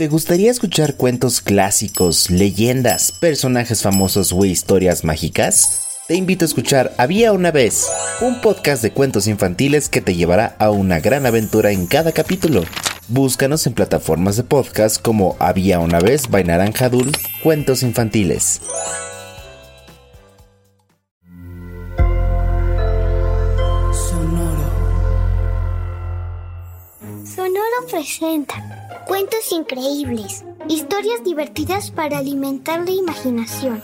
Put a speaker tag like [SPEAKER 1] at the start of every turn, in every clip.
[SPEAKER 1] ¿Te gustaría escuchar cuentos clásicos, leyendas, personajes famosos o historias mágicas? Te invito a escuchar Había una vez, un podcast de cuentos infantiles que te llevará a una gran aventura en cada capítulo. Búscanos en plataformas de podcast como Había una vez by Naranjadul, Cuentos Infantiles.
[SPEAKER 2] Sonoro.
[SPEAKER 3] Sonoro presenta cuentos increíbles, historias divertidas para alimentar la imaginación.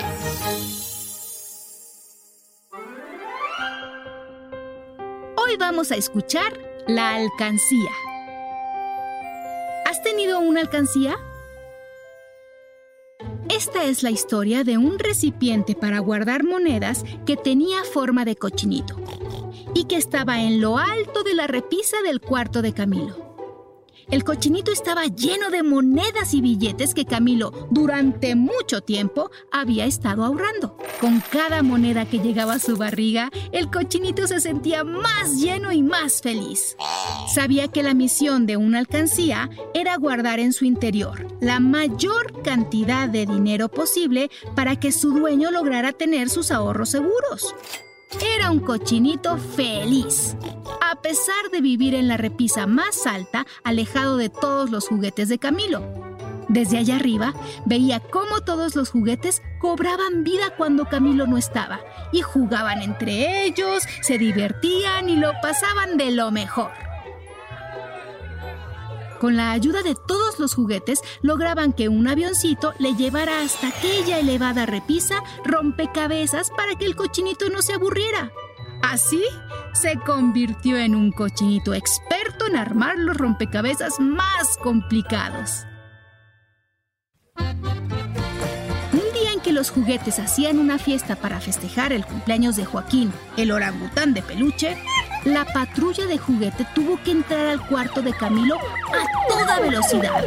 [SPEAKER 4] Hoy vamos a escuchar La alcancía. ¿Has tenido una alcancía? Esta es la historia de un recipiente para guardar monedas que tenía forma de cochinito y que estaba en lo alto de la repisa del cuarto de Camilo. El cochinito estaba lleno de monedas y billetes que Camilo durante mucho tiempo había estado ahorrando. Con cada moneda que llegaba a su barriga, el cochinito se sentía más lleno y más feliz. Sabía que la misión de una alcancía era guardar en su interior la mayor cantidad de dinero posible para que su dueño lograra tener sus ahorros seguros. Era un cochinito feliz. A pesar de vivir en la repisa más alta, alejado de todos los juguetes de Camilo. Desde allá arriba veía cómo todos los juguetes cobraban vida cuando Camilo no estaba y jugaban entre ellos, se divertían y lo pasaban de lo mejor. Con la ayuda de todos los juguetes, lograban que un avioncito le llevara hasta aquella elevada repisa rompecabezas para que el cochinito no se aburriera. Así se convirtió en un cochinito experto en armar los rompecabezas más complicados. Un día en que los juguetes hacían una fiesta para festejar el cumpleaños de Joaquín, el orangután de peluche, la patrulla de juguete tuvo que entrar al cuarto de Camilo a toda velocidad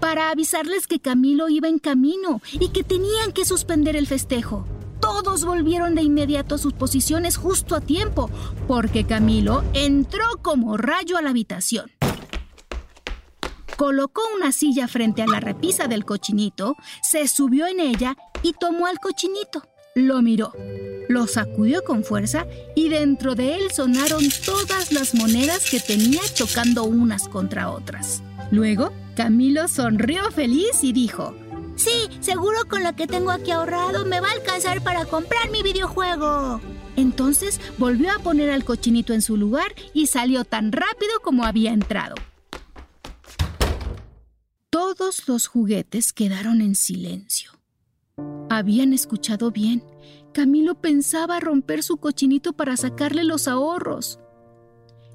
[SPEAKER 4] para avisarles que Camilo iba en camino y que tenían que suspender el festejo. Todos volvieron de inmediato a sus posiciones justo a tiempo, porque Camilo entró como rayo a la habitación. Colocó una silla frente a la repisa del cochinito, se subió en ella y tomó al cochinito. Lo miró, lo sacudió con fuerza y dentro de él sonaron todas las monedas que tenía chocando unas contra otras. Luego, Camilo sonrió feliz y dijo,
[SPEAKER 3] seguro con lo que tengo aquí ahorrado me va a alcanzar para comprar mi videojuego.
[SPEAKER 4] Entonces volvió a poner al cochinito en su lugar y salió tan rápido como había entrado. Todos los juguetes quedaron en silencio. Habían escuchado bien. Camilo pensaba romper su cochinito para sacarle los ahorros.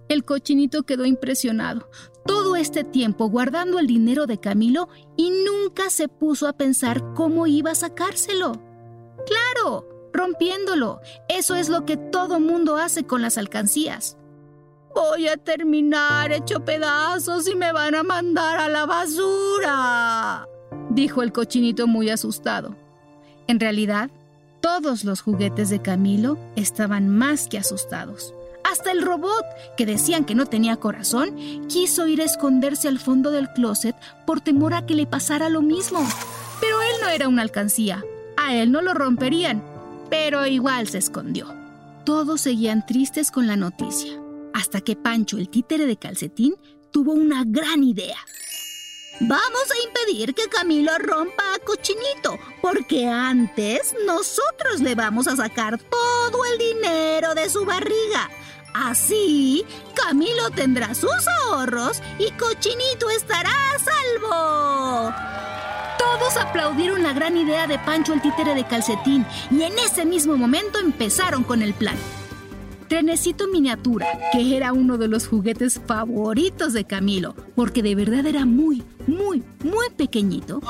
[SPEAKER 4] El cochinito quedó impresionado. Este tiempo guardando el dinero de Camilo y nunca se puso a pensar cómo iba a sacárselo. Claro, rompiéndolo. Eso es lo que todo mundo hace con las alcancías. Voy a terminar hecho pedazos y me van a mandar a la basura, dijo el cochinito muy asustado. En realidad, todos los juguetes de Camilo estaban más que asustados. Hasta el robot, que decían que no tenía corazón, quiso ir a esconderse al fondo del closet por temor a que le pasara lo mismo. Pero él no era una alcancía. A él no lo romperían. Pero igual se escondió. Todos seguían tristes con la noticia. Hasta que Pancho, el títere de calcetín, tuvo una gran idea. Vamos a impedir que Camilo rompa a Cochinito, porque antes nosotros le vamos a sacar todo el dinero de su barriga. Así, Camilo tendrá sus ahorros y Cochinito estará a salvo. Todos aplaudieron la gran idea de Pancho el títere de calcetín y en ese mismo momento empezaron con el plan. Trenecito miniatura, que era uno de los juguetes favoritos de Camilo, porque de verdad era muy, muy, muy pequeñito,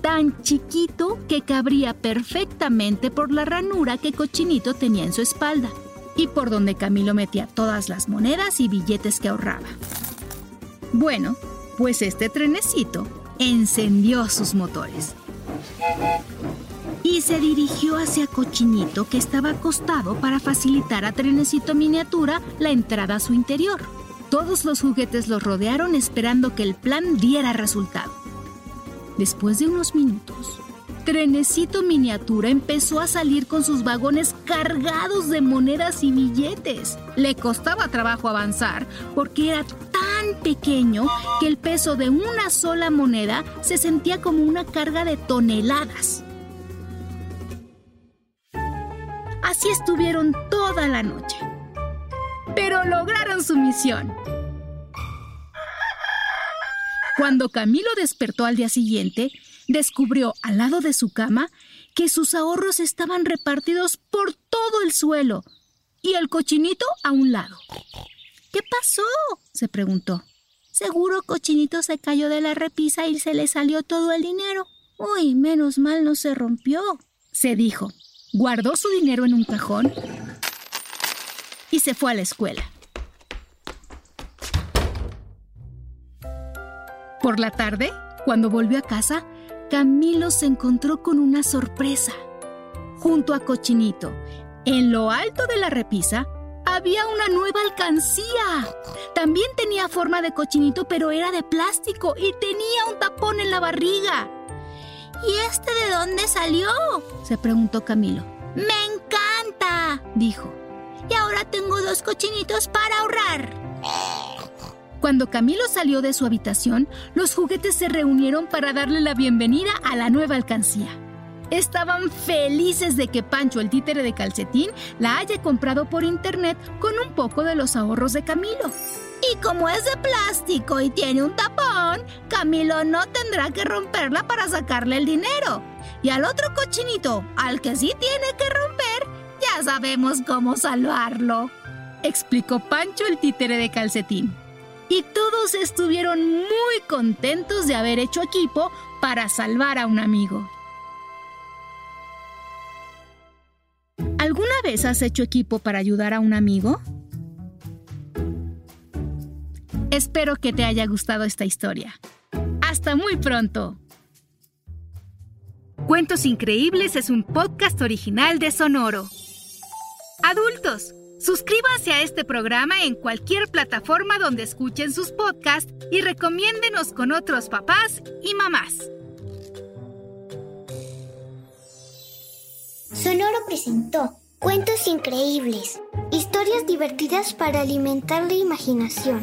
[SPEAKER 4] tan chiquito que cabría perfectamente por la ranura que Cochinito tenía en su espalda y por donde Camilo metía todas las monedas y billetes que ahorraba. Bueno, pues este trenecito encendió sus motores y se dirigió hacia Cochinito que estaba acostado para facilitar a Trenecito Miniatura la entrada a su interior. Todos los juguetes los rodearon esperando que el plan diera resultado. Después de unos minutos, Trenecito Miniatura empezó a salir con sus vagones cargados de monedas y billetes. Le costaba trabajo avanzar porque era tan pequeño que el peso de una sola moneda se sentía como una carga de toneladas. Así estuvieron toda la noche. Pero lograron su misión. Cuando Camilo despertó al día siguiente, descubrió al lado de su cama que sus ahorros estaban repartidos por todo el suelo y el cochinito a un lado.
[SPEAKER 5] ¿Qué pasó? se preguntó. Seguro Cochinito se cayó de la repisa y se le salió todo el dinero. Uy, menos mal no se rompió,
[SPEAKER 4] se dijo. Guardó su dinero en un cajón y se fue a la escuela. Por la tarde, cuando volvió a casa, Camilo se encontró con una sorpresa. Junto a Cochinito, en lo alto de la repisa, había una nueva alcancía. También tenía forma de cochinito, pero era de plástico y tenía un tapón en la barriga.
[SPEAKER 3] ¿Y este de dónde salió?
[SPEAKER 4] se preguntó Camilo.
[SPEAKER 3] Me encanta, dijo. Y ahora tengo dos cochinitos para ahorrar.
[SPEAKER 4] Cuando Camilo salió de su habitación, los juguetes se reunieron para darle la bienvenida a la nueva alcancía. Estaban felices de que Pancho, el títere de calcetín, la haya comprado por internet con un poco de los ahorros de Camilo.
[SPEAKER 3] Y como es de plástico y tiene un tapón, Camilo no tendrá que romperla para sacarle el dinero. Y al otro cochinito, al que sí tiene que romper, ya sabemos cómo salvarlo.
[SPEAKER 4] Explicó Pancho el títere de calcetín y todos estuvieron muy contentos de haber hecho equipo para salvar a un amigo. ¿Alguna vez has hecho equipo para ayudar a un amigo? Espero que te haya gustado esta historia. Hasta muy pronto. Cuentos Increíbles es un podcast original de Sonoro. Adultos Suscríbanse a este programa en cualquier plataforma donde escuchen sus podcasts y recomiéndenos con otros papás y mamás.
[SPEAKER 2] Sonoro presentó Cuentos Increíbles, historias divertidas para alimentar la imaginación.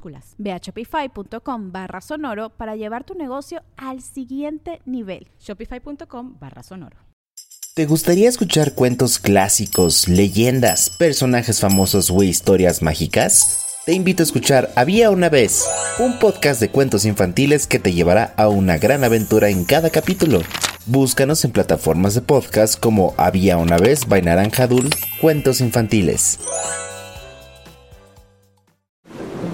[SPEAKER 5] Ve a shopify.com barra sonoro para llevar tu negocio al siguiente nivel.
[SPEAKER 6] Shopify.com barra sonoro.
[SPEAKER 1] ¿Te gustaría escuchar cuentos clásicos, leyendas, personajes famosos o historias mágicas? Te invito a escuchar Había una vez, un podcast de cuentos infantiles que te llevará a una gran aventura en cada capítulo. Búscanos en plataformas de podcast como Había una vez by Naranjadul, Cuentos Infantiles.